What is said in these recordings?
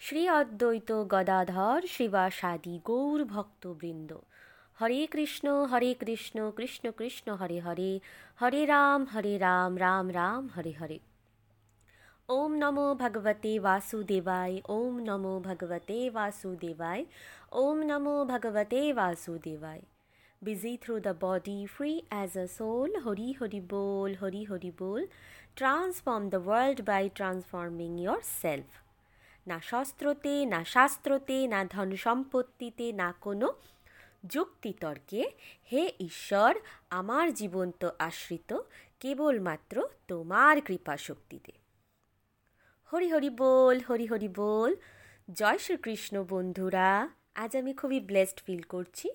শ্রী অদ্বৈত গদাধর শিবাসাদি গৌর ভক্তবৃন্দ হরে কৃষ্ণ হরে কৃষ্ণ কৃষ্ণ কৃষ্ণ হরে হরে হরে রাম হরে রাম রাম রাম হরে হরে ওম নমো ভগবতে বাসুদেবায় ওম নমো ভগবতে বাসুদেবায় ওম নমো ভগবতে বাসুদেবায় busy through the body, free as a soul. Hari Hari Bol, Hari Hari Bol. Transform the world by transforming yourself. না শস্ত্রতে, না শাস্ত্রতে, না ধন সম্পত্তিতে না কোনো যুক্তিতর্কে হে ঈশ্বর, আমার জীবন তো আশ্রিত, কেবলমাত্র তোমার কৃপা শক্তিতে হরি হরি বল, হরি হরি বল। জয় শ্রীকৃষ্ণ বন্ধুরা, আজ আমি খুবই ব্লেসড ফিল করছি।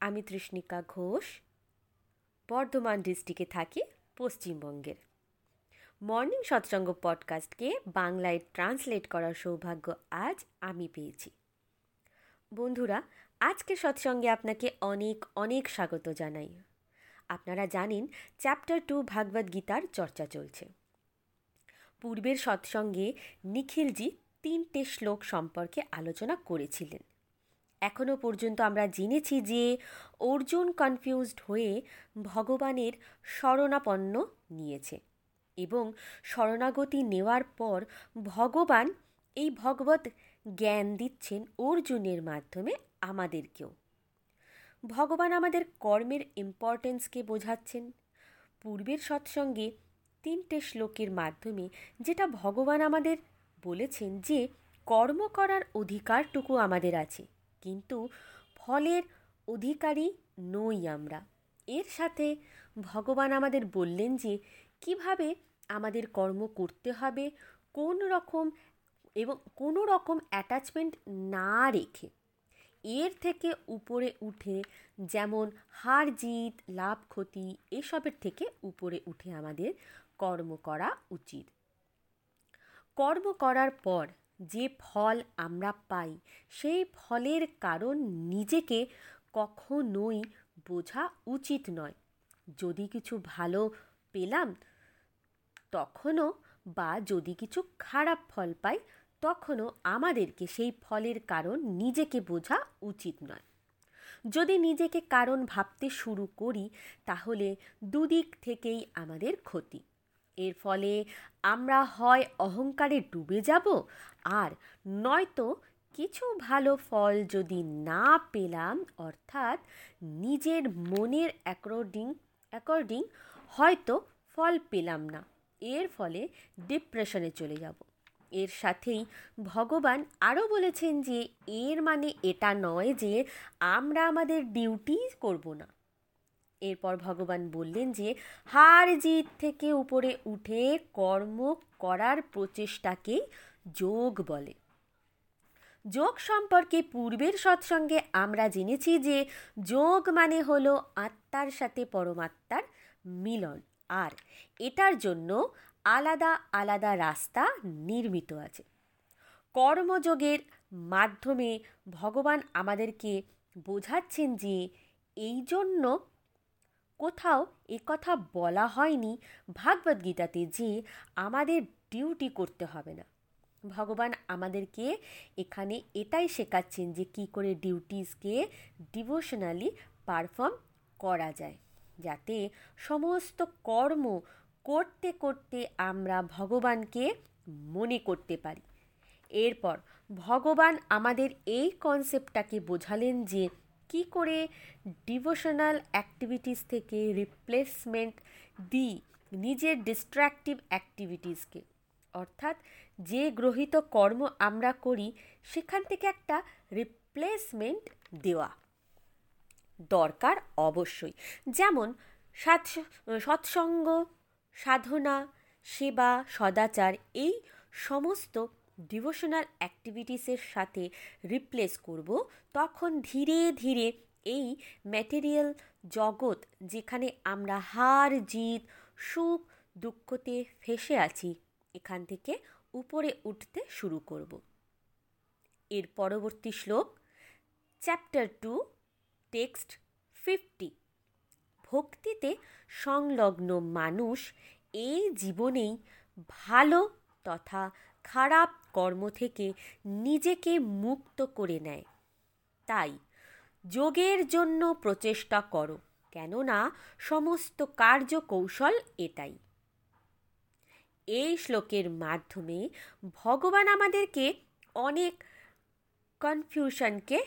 আমি তৃষ্ণিকা ঘোষ, বর্ধমান ডিস্ট্রিক্টে থাকি, পশ্চিমবঙ্গের। মর্নিং সৎসঙ্গ পডকাস্টকে বাংলায় ট্রান্সলেট করার সৌভাগ্য আজ আমি পেয়েছি। বন্ধুরা আজকে সৎসঙ্গে আপনাকে অনেক অনেক স্বাগত জানাই। আপনারা জানেন, চ্যাপ্টার টু ভাগবত গীতার চর্চা চলছে। পূর্বের সৎসঙ্গে নিখিলজি তিনটে শ্লোক সম্পর্কে আলোচনা করেছিলেন। এখনও পর্যন্ত আমরা জেনেছি যে অর্জুন কনফিউজড হয়ে ভগবানের শরণাপন্ন নিয়েছে। এবং শরণাগতি নেওয়ার পর ভগবান এই ভগবত জ্ঞান দিচ্ছেন অর্জুনের মাধ্যমে আমাদেরকেও। ভগবান আমাদের কর্মের ইম্পর্টেন্সকে বোঝাচ্ছেন। পূর্বের সৎসঙ্গে তিনটে শ্লোকের মাধ্যমে যেটা ভগবান আমাদের বলেছেন যে, কর্ম করার অধিকারটুকু আমাদের আছে, কিন্তু ফলের অধিকারী নই আমরা। এর সাথে ভগবান আমাদের বললেন যে কীভাবে আমাদের কর্ম করতে হবে, কোন রকম এবং কোনো রকম অ্যাটাচমেন্ট না রেখে এর থেকে উপরে উঠে যেমন হার জিত, লাভ ক্ষতি এসবের থেকে উপরে উঠে আমাদের কর্ম করা উচিত। কর্ম করার পর যে ফল আমরা পাই, সেই ফলের কারণ নিজেকে কখনোই বোঝা উচিত নয়। যদি কিছু ভালো পেলাম তখনও বা যদি কিছু খারাপ ফল পাই, তখনও আমাদেরকে সেই ফলের কারণ নিজেকে বোঝা উচিত নয়। যদি নিজেকে কারণ ভাবতে শুরু করি, তাহলে দুদিক থেকেই আমাদের ক্ষতি। এর ফলে আমরা হয় অহংকারে ডুবে যাব, আর নয়তো কিছু ভালো ফল যদি না পেলাম, অর্থাৎ নিজের মনের অ্যাকর্ডিং অ্যাকর্ডিং হয়তো ফল পেলাম না। এর ফলে ডিপ্রেশনে চলে যাব। এর সাথেই ভগবান আরও বলেছেন যে, এর মানে এটা নয় যে আমরা আমাদের ডিউটি করব না। এরপর ভগবান বললেন যে, হার জিত থেকে উপরে উঠে কর্ম করার প্রচেষ্টাকেই যোগ বলে। যোগ সম্পর্কে পূর্বের সৎসঙ্গে আমরা জেনেছি যে, যোগ মানে হলো আত্মার সাথে পরমাত্মার মিলন। আর এটার জন্য আলাদা আলাদা রাস্তা নির্মিত আছে। কর্মযোগের মাধ্যমে ভগবান আমাদেরকে বোঝাচ্ছেন যে এই জন্য কোথাও কথা বলা হয়নি ভাগবদ্গীতাতে যে আমাদের ডিউটি করতে হবে না। ভগবান আমাদেরকে এখানে এটাই শেখাচ্ছেন যে কি করে ডিউটিসকে ডিভোশনালি পারফর্ম করা যায়। যাতে সমস্ত কর্ম করতে করতে আমরা ভগবানকে মনে করতে পারি। এরপর ভগবান আমাদের এই কনসেপ্টটাকে বোঝালেন যে কি করে ডিভোশনাল অ্যাক্টিভিটিস থেকে রিপ্লেসমেন্ট দিই নিজের ডিস্ট্র্যাক্টিভ অ্যাক্টিভিটিসকে অর্থাৎ যে গ্রহিত কর্ম আমরা করি, সেখান থেকে একটা রিপ্লেসমেন্ট দেওয়া। দরকার অবশ্যই। যেমন সৎসঙ্গ, সাধনা, সেবা, সদাচার এই সমস্ত ডিভোশনাল অ্যাক্টিভিটিসের সাথে রিপ্লেস করব। তখন ধীরে ধীরে এই ম্যাটেরিয়াল জগৎ যেখানে আমরা হার, জিত, সুখ, দুঃখতে ফেসে আছি, এখান থেকে উপরে উঠতে শুরু করব। এর পরবর্তী শ্লোক চ্যাপ্টার টু টেক্সট ফিফটি। ভক্তিতে সংলগ্ন মানুষ এই জীবনেই ভালো তথা খারাপ কর্ম থেকে নিজেকে মুক্ত করে নেয়। তাই যোগের জন্য প্রচেষ্টা করো, কেননা সমস্ত কার্যকৌশল এটাই। এই শ্লোকের মাধ্যমে ভগবান আমাদেরকে অনেক কনফিউশনকে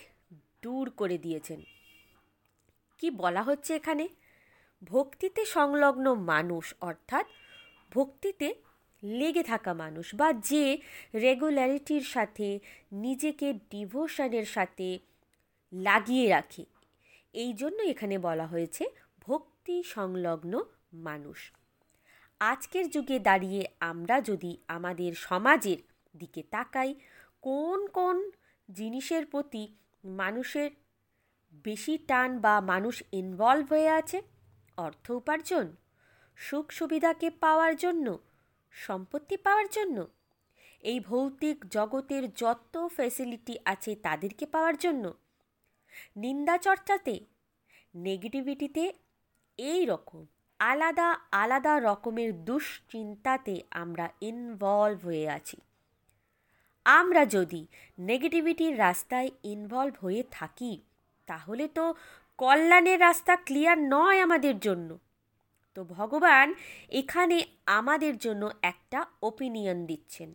দূর করে দিয়েছেন। কি বলা হচ্ছে এখানে? ভক্তিতে সংলগ্ন মানুষ, অর্থাৎ ভক্তিতে লেগে থাকা মানুষ বা যে রেগুলারিটির সাথে, নিজেকে ডিভোশনের সাথে লাগিয়ে রাখে। এই জন্য এখানে বলা হয়েছে ভক্তি সংলগ্ন মানুষ। আজকের যুগে দাঁড়িয়ে আমরা যদি আমাদের সমাজের দিকে তাকাই, কোন কোন জিনিসের প্রতি মানুষের বেশি টান বা মানুষ ইনভলভ হয়ে আছে, অর্থ উপার্জন, সুখ সুবিধাকে পাওয়ার জন্য, সম্পত্তি পাওয়ার জন্য। এই ভৌতিক জগতের যত ফ্যাসিলিটি আছে তাদেরকে পাওয়ার জন্য। নিন্দা চর্চাতে নেগেটিভিটিতে এই রকম, আলাদা আলাদা রকমের দুশ্চিন্তাতে আমরা ইনভলভ হয়ে আছি। আমরা যদি নেগেটিভিটির রাস্তায় ইনভলভ হয়ে থাকি তাহলে তো কল্যাণের রাস্তা ক্লিয়ার নয় আমাদের জন্য। তো ভগবান এখানে আমাদের জন্য একটা ওপিনিয়ন দিচ্ছেন।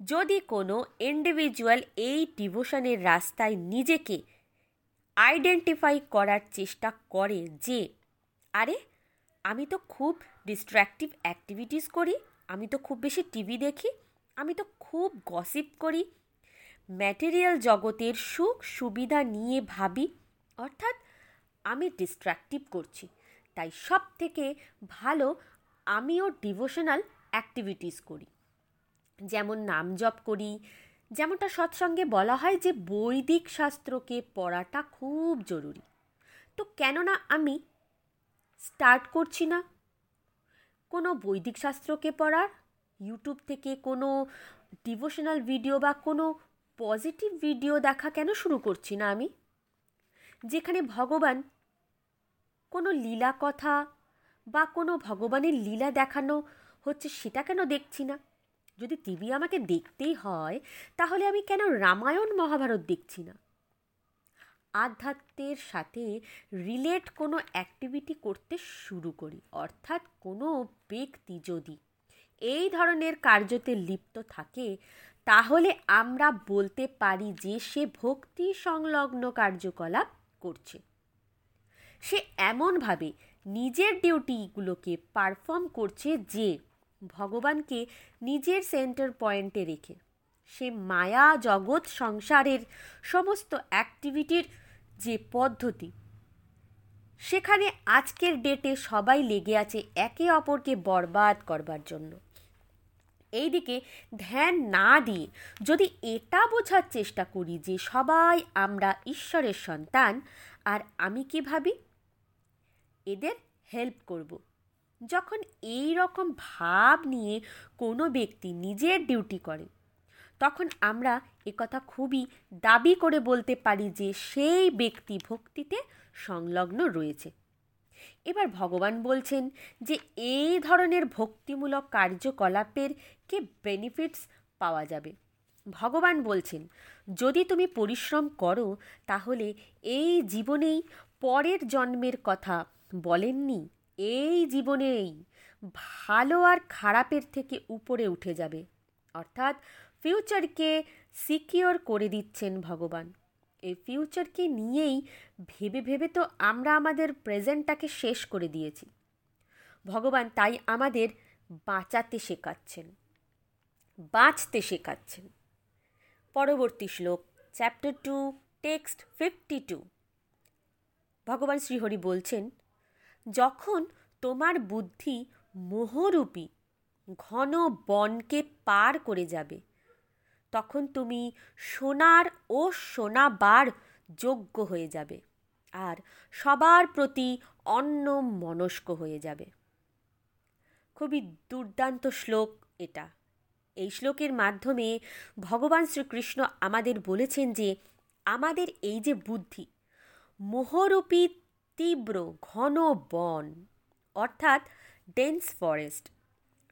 যদি কোনো ইন্ডিভিজুয়াল এই ডিভোশনের রাস্তায় নিজেকে আইডেন্টিফাই করার চেষ্টা করে যে, আরে, আমি তো খুব ডিস্ট্র্যাক্টিভ অ্যাক্টিভিটিস করি, আমি তো খুব বেশি টিভি দেখি, আমি তো খুব গসিপ করি ম্যাটেরিয়াল জগতের সুখ সুবিধা নিয়ে ভাবি, অর্থাৎ আমি ডিস্ট্র্যাক্টিভ করছি। তাই সব থেকে ভালো আমিও ডিভোশনাল অ্যাক্টিভিটিস করি। যেমন নাম জপ করি, যেমনটা সৎসঙ্গে বলা হয় যে বৈদিক শাস্ত্রকে পড়াটা খুব জরুরি। তো কেননা আমি স্টার্ট করছি না। কোনো বৈদিক শাস্ত্রকে পড়ার ইউটিউব থেকে কোনো ডিভোশনাল ভিডিও বা কোনো পজিটিভ ভিডিও দেখা কেন শুরু করছি না আমি? যেখানে ভগবান কোনো লীলা কথা বা কোনো ভগবানের লীলা দেখানো হচ্ছে সেটা কেন দেখছি না? যদি টিভি আমাকে দেখতেই হয়, তাহলে আমি কেন রামায়ণ মহাভারত দেখছি না? আধ্যাত্মের সাথে রিলেট কোনো অ্যাক্টিভিটি করতে শুরু করি। অর্থাৎ কোনো ব্যক্তি যদি এই ধরনের কার্যতে লিপ্ত থাকে তাহলে আমরা বলতে পারি যে সে ভক্তি সংলগ্ন কার্যকলাপ করছে। সে এমনভাবে নিজের ডিউটিগুলোকে পারফর্ম করছে যে ভগবানকে নিজের সেন্টার পয়েন্টে রেখে সে মায়া জগৎ সংসারের সমস্ত অ্যাক্টিভিটির যে পদ্ধতি, সেখানে আজকের ডেটে সবাই লেগে আছে একে অপরকে বরবাদ করবার জন্য। এইদিকে ধ্যান না দিয়ে যদি এটা বোঝার চেষ্টা করি যে সবাই আমরা ঈশ্বরের সন্তান, আর আমি কি ভাবি? এদের হেল্প করব। যখন এই রকম ভাব নিয়ে কোনো ব্যক্তি নিজের ডিউটি করে, তখন আমরা একথা খুবই দাবি করে বলতে পারি যে সেই ব্যক্তি ভক্তিতে সংলগ্ন রয়েছে। এবার ভগবান বলছেন যে এই ধরনের ভক্তিমূলক কার্যকলাপের কে বেনিফিটস পাওয়া যাবে? ভগবান বলছেন, যদি তুমি পরিশ্রম করো, তাহলে এই জীবনেই পরের জন্মের কথা বলেননি, এই জীবনেই ভালো আর খারাপের থেকে উপরে উঠে যাবে। অর্থাৎ ফিউচারকে সিকিওর করে দিচ্ছেন ভগবান। এই ফিউচারকে নিয়েই ভেবে ভেবে তো আমরা আমাদের প্রেজেন্টটাকে শেষ করে দিয়েছি। ভগবান তাই আমাদের বাঁচাতে শেখাচ্ছেন। বাঁচতে শেখাচ্ছেন। পরবর্তী শ্লোক chapter two text fifty two ভগবান শ্রীহরি বলছেন, যখন তোমার বুদ্ধি মোহরূপী, ঘন বনকে পার করে যাবে তখন তুমি সোনার ও সোনাবার যোগ্য হয়ে যাবে আর সবার প্রতি অন্য মনস্ক হয়ে যাবে। খুবই দুর্দান্ত শ্লোক এটা। এই শ্লোকের মাধ্যমে ভগবান শ্রীকৃষ্ণ আমাদের বলেছেন যে আমাদের এই যে বুদ্ধি, মোহরূপী তীব্র ঘন বন, অর্থাৎ ডেন্স ফরেস্ট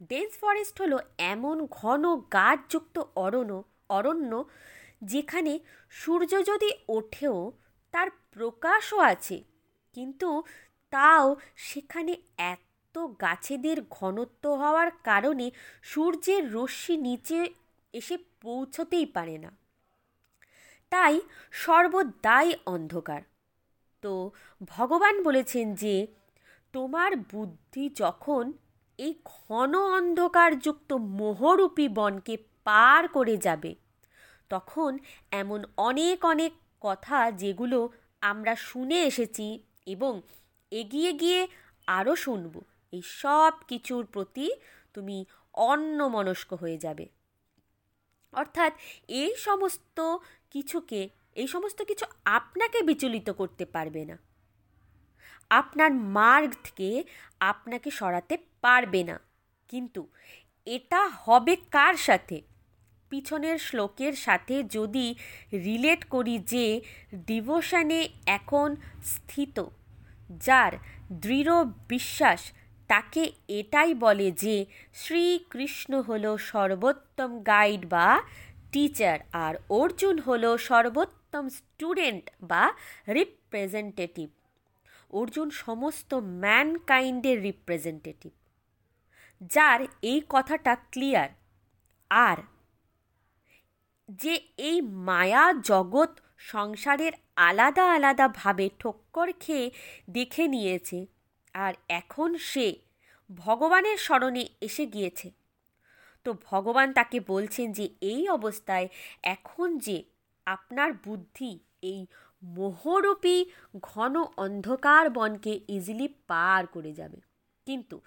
ডেন্স ফরেস্ট হলো এমন ঘন গাছযুক্ত অরণ্য অরণ্য যেখানে সূর্য যদি ওঠেও তার প্রকাশও আছে, কিন্তু তাও সেখানে এত গাছেদের ঘনত্ব হওয়ার কারণে সূর্যের রশ্মি নিচে এসে পৌঁছতেই পারে না। তাই সর্বদাই অন্ধকার। তো ভগবান বলেছেন যে, তোমার বুদ্ধি যখন এই ঘন অন্ধকারযুক্ত মোহরূপী বনকে পার করে যাবে। তখন এমন অনেক অনেক কথা যেগুলো আমরা শুনে এসেছি এবং এগিয়ে গিয়ে আরও শুনব। এই সব কিছুর প্রতি তুমি অন্যমনস্ক হয়ে যাবে। অর্থাৎ এই সমস্ত কিছুকে, এই সমস্ত কিছু আপনাকে বিচলিত করতে পারবে না। আপনার মার্গ থেকে আপনাকে সরাতে পারবে না। কিন্তু এটা হবে কার সাথে? পিছনের শ্লোকের সাথে যদি রিলেট করি যে ডিভোশনে এখন স্থিত, যার দৃঢ় বিশ্বাস তাকে এটাই বলে যে শ্রীকৃষ্ণ হল সর্বোত্তম গাইড বা টিচার আর অর্জুন হল সর্বোত্তম স্টুডেন্ট বা রিপ্রেজেন্টেটিভ অর্জুন সমস্ত ম্যানকাইন্ডের রিপ্রেজেন্টেটিভ যার এই কথাটা ক্লিয়ার আর যে এই মায়া জগৎ সংসারের আলাদা আলাদাভাবে ঠক্কর খেয়ে দেখে নিয়েছে, আর এখন সে ভগবানের স্মরণে এসে গিয়েছে। তো ভগবান তাকে বলছেন যে, এই অবস্থায় এখন যে আপনার বুদ্ধি এই মোহরূপী ঘন অন্ধকার বনকে ইজিলি পার করে যাবে। কিন্তু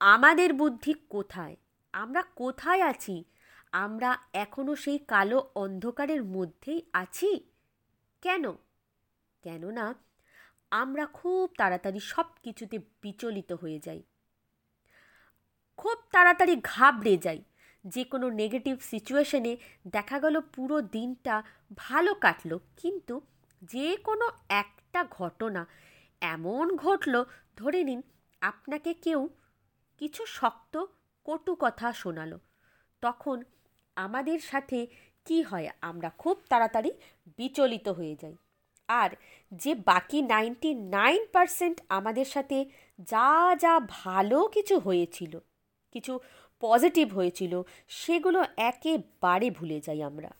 আমাদের বুদ্ধি কোথায়? আমরা কোথায় আছি? আমরা এখনও সেই কালো অন্ধকারের মধ্যেই আছি? কেন? কেননা আমরা খুব তাড়াতাড়ি সব কিছুতে বিচলিত হয়ে যাই। খুব তাড়াতাড়ি ঘাবড়ে যাই। যে কোনো নেগেটিভ সিচুয়েশনে দেখা গেল পুরো দিনটা ভালো কাটলো। কিন্তু যে কোনো একটা ঘটনা এমন ঘটল, ধরে নিন আপনাকে কেউ কিছু শক্ত, কটু কথা শোনালো। তখন আমাদের সাথে কি হয়, আমরা খুব তাড়াতাড়ি বিচলিত হয়ে যাই। আর যে বাকি নাইনটি নাইন পারসেন্ট আমাদের সাথে যা যা ভালো কিছু হয়েছিল, কিছু পজিটিভ হয়েছিল, সেগুলো একেবারে ভুলে যাই আমরা।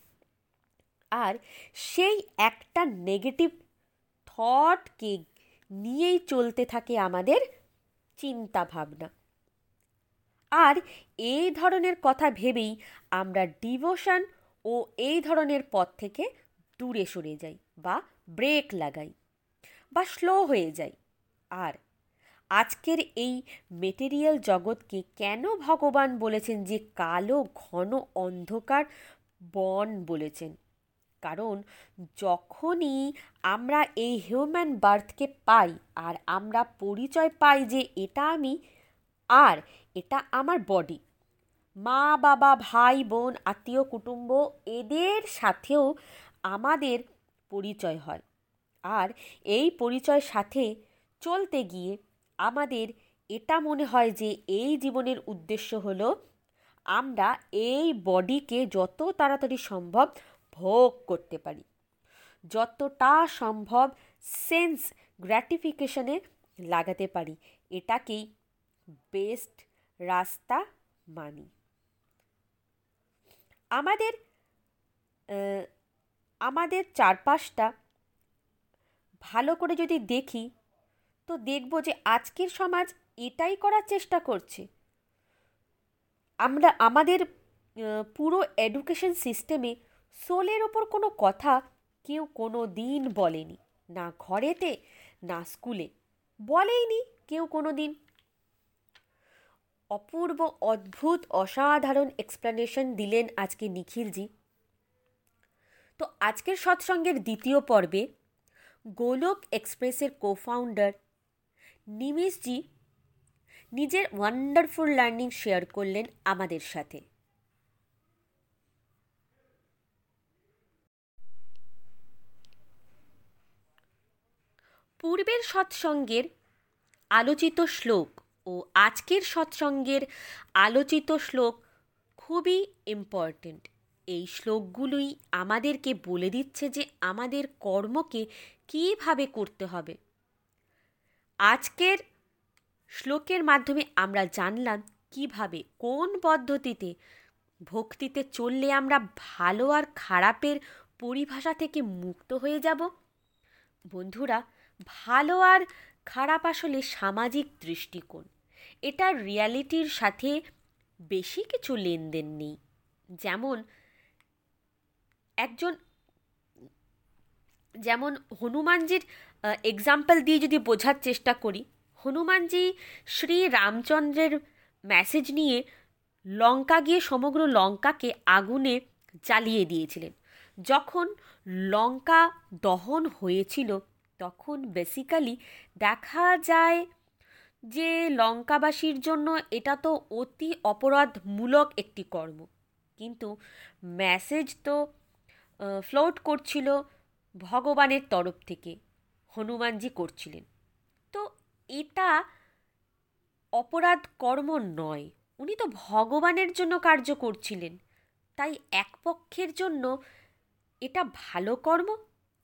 আর সেই একটা নেগেটিভ থটকে নিয়েই চলতে থাকে আমাদের চিন্তা ভাবনা আর এই ধরনের কথা ভেবেই আমরা ডিভোশন ও এই ধরনের পথ থেকে দূরে সরে যাই বা ব্রেক লাগাই বা স্লো হয়ে যাই। আর আজকের এই মেটেরিয়াল জগৎকে কেন ভগবান বলেছেন যে কালো ঘন অন্ধকার বন বলেছেন? কারণ যখনই আমরা এই হিউম্যান বার্থকে পাই আর আমরা পরিচয় পাই যে এটা আমি আর এটা আমার বডি মা, বাবা, ভাই, বোন, আত্মীয়, কুটুম্ব এদের সাথেও আমাদের পরিচয় হয়। আর এই পরিচয়ের সাথে চলতে গিয়ে আমাদের এটা মনে হয় যে এই জীবনের উদ্দেশ্য হলো আমরা এই বডিকে যত তাড়াতাড়ি সম্ভব ভোগ করতে পারি। যতটা সম্ভব সেন্স গ্র্যাটিফিকেশনে লাগাতে পারি। এটাকেই বেস্ট রাস্তা মানি। আমাদের আমাদের চারপাশটা ভালো করে যদি দেখি, তো দেখব যে আজকের সমাজ এটাই করার চেষ্টা করছে। আমরা, আমাদের পুরো এডুকেশন সিস্টেমে সোলের ওপর কোনো কথা কেউ কোনো দিন বলেনি। না ঘরেতে, না স্কুলে। বলেইনি কেউ কোনো দিন। অপূর্ব, অদ্ভুত, অসাধারণ এক্সপ্লেনেশন দিলেন আজকে নিখিলজি। তো আজকের সৎসঙ্গের দ্বিতীয় পর্বে গোলক এক্সপ্রেসের কোফাউন্ডার নিমেশজি নিজের ওয়ান্ডারফুল লার্নিং শেয়ার করলেন আমাদের সাথে। পূর্বের সৎসঙ্গের আলোচিত শ্লোক ও আজকের সৎসঙ্গের আলোচিত শ্লোক খুবই ইম্পর্টেন্ট এই শ্লোকগুলোই আমাদেরকে বলে দিচ্ছে যে আমাদের কর্মকে কীভাবে করতে হবে। আজকের শ্লোকের মাধ্যমে আমরা জানলাম কীভাবে, কোন পদ্ধতিতে ভক্তিতে চললে আমরা ভালো আর খারাপের পরিভাষা থেকে মুক্ত হয়ে যাব। বন্ধুরা, ভালো আর খারাপ আসলে সামাজিক দৃষ্টিকোণ। এটা রিয়ালিটির সাথে বেশি কিছু লেনদেন নেই। যেমন, একজন, যেমন হনুমানজির এক্সাম্পল দিয়ে যদি বোঝার চেষ্টা করি, হনুমানজি শ্রী রামচন্দ্রের মেসেজ নিয়ে লঙ্কা গিয়ে সমগ্র লঙ্কাকে আগুনে জ্বালিয়ে দিয়েছিলেন। যখন লঙ্কা দহন হয়েছিল, তখন বেসিক্যালি দেখা যায় যে লঙ্কাবাসীর জন্য এটা তো অতি অপরাধমূলক একটি কর্ম। কিন্তু মেসেজ তো ফ্লোট করছিল ভগবানের তরফ থেকে, হনুমানজি করছিলেন। তো এটা অপরাধ কর্ম নয়, উনি তো ভগবানের জন্য কার্য করছিলেন। তাই এক পক্ষের জন্য এটা ভালো কর্ম,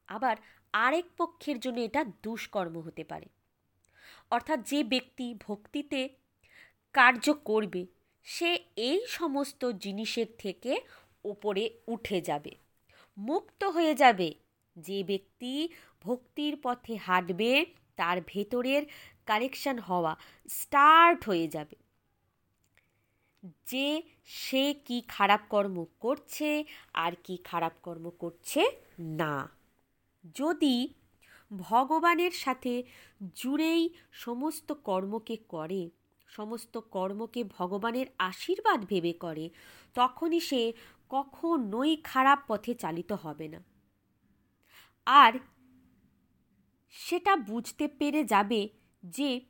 আবার আরেক পক্ষের জন্য এটা দুষ্কর্ম হতে পারে। অর্থাৎ যে ব্যক্তি ভক্তিতে কার্য করবে, সে এই সমস্ত জিনিসের থেকে ওপরে উঠে যাবে, মুক্ত হয়ে যাবে। যে ব্যক্তি ভক্তির পথে হাঁটবে, তার ভেতরের কারেকশন হওয়া স্টার্ট হয়ে যাবে। যে সে কি খারাপ কর্ম করছে আর কি খারাপ কর্ম করছে না। যদি ভগবানের সাথে জুড়েই সমস্ত কর্মকে করে, সমস্ত কর্মকে ভগবানের আশীর্বাদ ভেবে করে, তখনই সে কখনোই খারাপ পথে চালিত হবে না। আর সেটা বুঝতে পেরে যাবে যে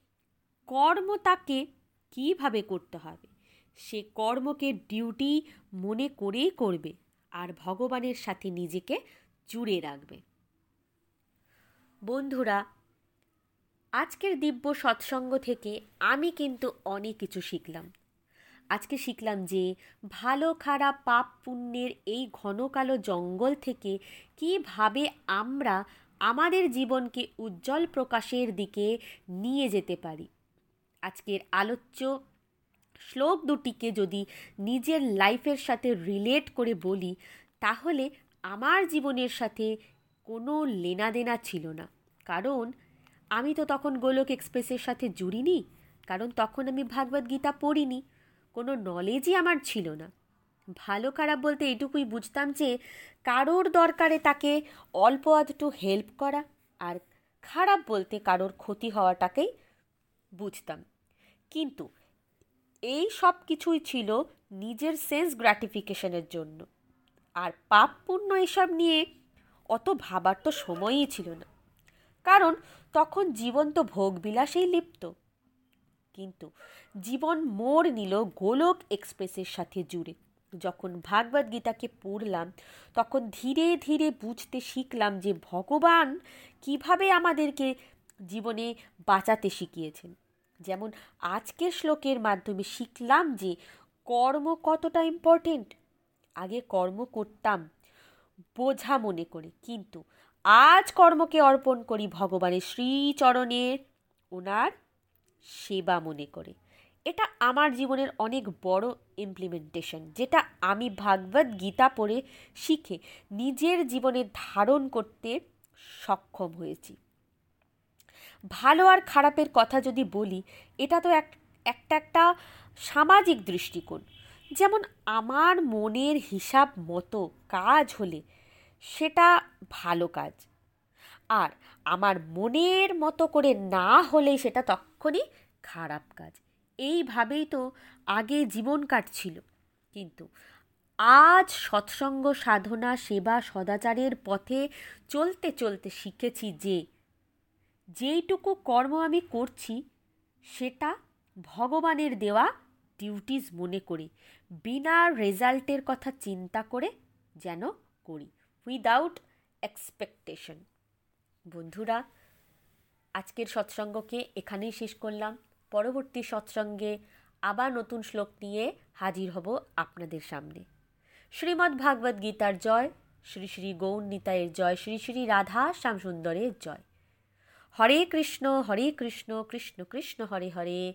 কর্ম তাকে কীভাবে করতে হবে। সে কর্মকে ডিউটি মনে করেই করবে আর ভগবানের সাথে নিজেকে জুড়ে রাখবে। বন্ধুরা, আজকের দিব্য সৎসঙ্গ থেকে আমি কিন্তু অনেক কিছু শিখলাম। আজকে শিখলাম যে ভালো খারাপ পাপ পুণ্যের এই ঘন কালো জঙ্গল থেকে কীভাবে আমরা আমাদের জীবনকে উজ্জ্বল প্রকাশের দিকে নিয়ে যেতে পারি। আজকের আলোচ্য শ্লোক দুটিকে যদি নিজের লাইফের সাথে রিলেট করে বলি, তাহলে আমার জীবনের সাথে কোনো লেনাদেনা ছিল না। কারণ, আমি তো তখন গোলক এক্সপ্রেসের সাথে জুড়িনি, কারণ তখন আমি ভাগবত গীতা পড়িনি, কোনো নলেজই আমার ছিল না। ভালো খারাপ বলতে এটুকুই বুঝতাম যে, কারোর দরকারে তাকে অল্প আধটু হেল্প করা আর খারাপ বলতে কারোর ক্ষতি হওয়াটাকেই বুঝতাম। কিন্তু, এই সব কিছুই ছিল নিজের সেন্স গ্র্যাটিফিকেশনের জন্য। আর পাপ পুণ্য এসব নিয়ে অত ভাবার তো সময়ই ছিল না। কারণ তখন জীবন তো ভোগবিলাসেই লিপ্ত। কিন্তু জীবন মোড় নিল গোলক এক্সপ্রেসের সাথে জুড়ে। যখন ভাগবত গীতাকে পড়লাম, তখন ধীরে ধীরে বুঝতে শিখলাম যে ভগবান কীভাবে আমাদেরকে জীবনে বাঁচাতে শিখিয়েছেন। যেমন আজকের শ্লোকের মাধ্যমে শিখলাম যে কর্ম কতটা ইম্পর্টেন্ট আগে কর্ম করতাম বোঝা মনে করে। কিন্তু আজ কর্মকে অর্পণ করি ভগবানের শ্রীচরণের ওনার সেবা মনে করে। এটা আমার জীবনের অনেক বড় ইমপ্লিমেন্টেশন যেটা আমি ভাগবত গীতা পড়ে শিখে নিজের জীবনে ধারণ করতে সক্ষম হয়েছি। ভালো আর খারাপের কথা যদি বলি, এটা তো এক, একটা একটা সামাজিক দৃষ্টিকোণ। যেমন আমার মনের হিসাব মতো কাজ হলে সেটা ভালো কাজ। আর আমার মনের মতো করে না হলে সেটা তখনই খারাপ কাজ। এইভাবেই তো আগে জীবন কাটছিল। কিন্তু আজ সৎসঙ্গ সাধনা, সেবা সদাচারের পথে চলতে চলতে শিখেছি যে যেইটুকু কর্ম আমি করছি, সেটা ভগবানের দেওয়া ডিউটিস মনে করে। বিনা রেজাল্টের কথা চিন্তা করে যেন করি। উইদাউট এক্সপেকটেশন বন্ধুরা, আজকের সৎসঙ্গকে এখানেই শেষ করলাম। পরবর্তী সৎসঙ্গে আবার নতুন শ্লোক নিয়ে হাজির হব আপনাদের সামনে। শ্রীমদ্ ভাগবত গীতার জয়, শ্রী শ্রী গৌর নিতায়ের জয়, শ্রী শ্রী রাধা শ্যামসুন্দরের জয়। হরে কৃষ্ণ হরে কৃষ্ণ কৃষ্ণ কৃষ্ণ, হরে হরে।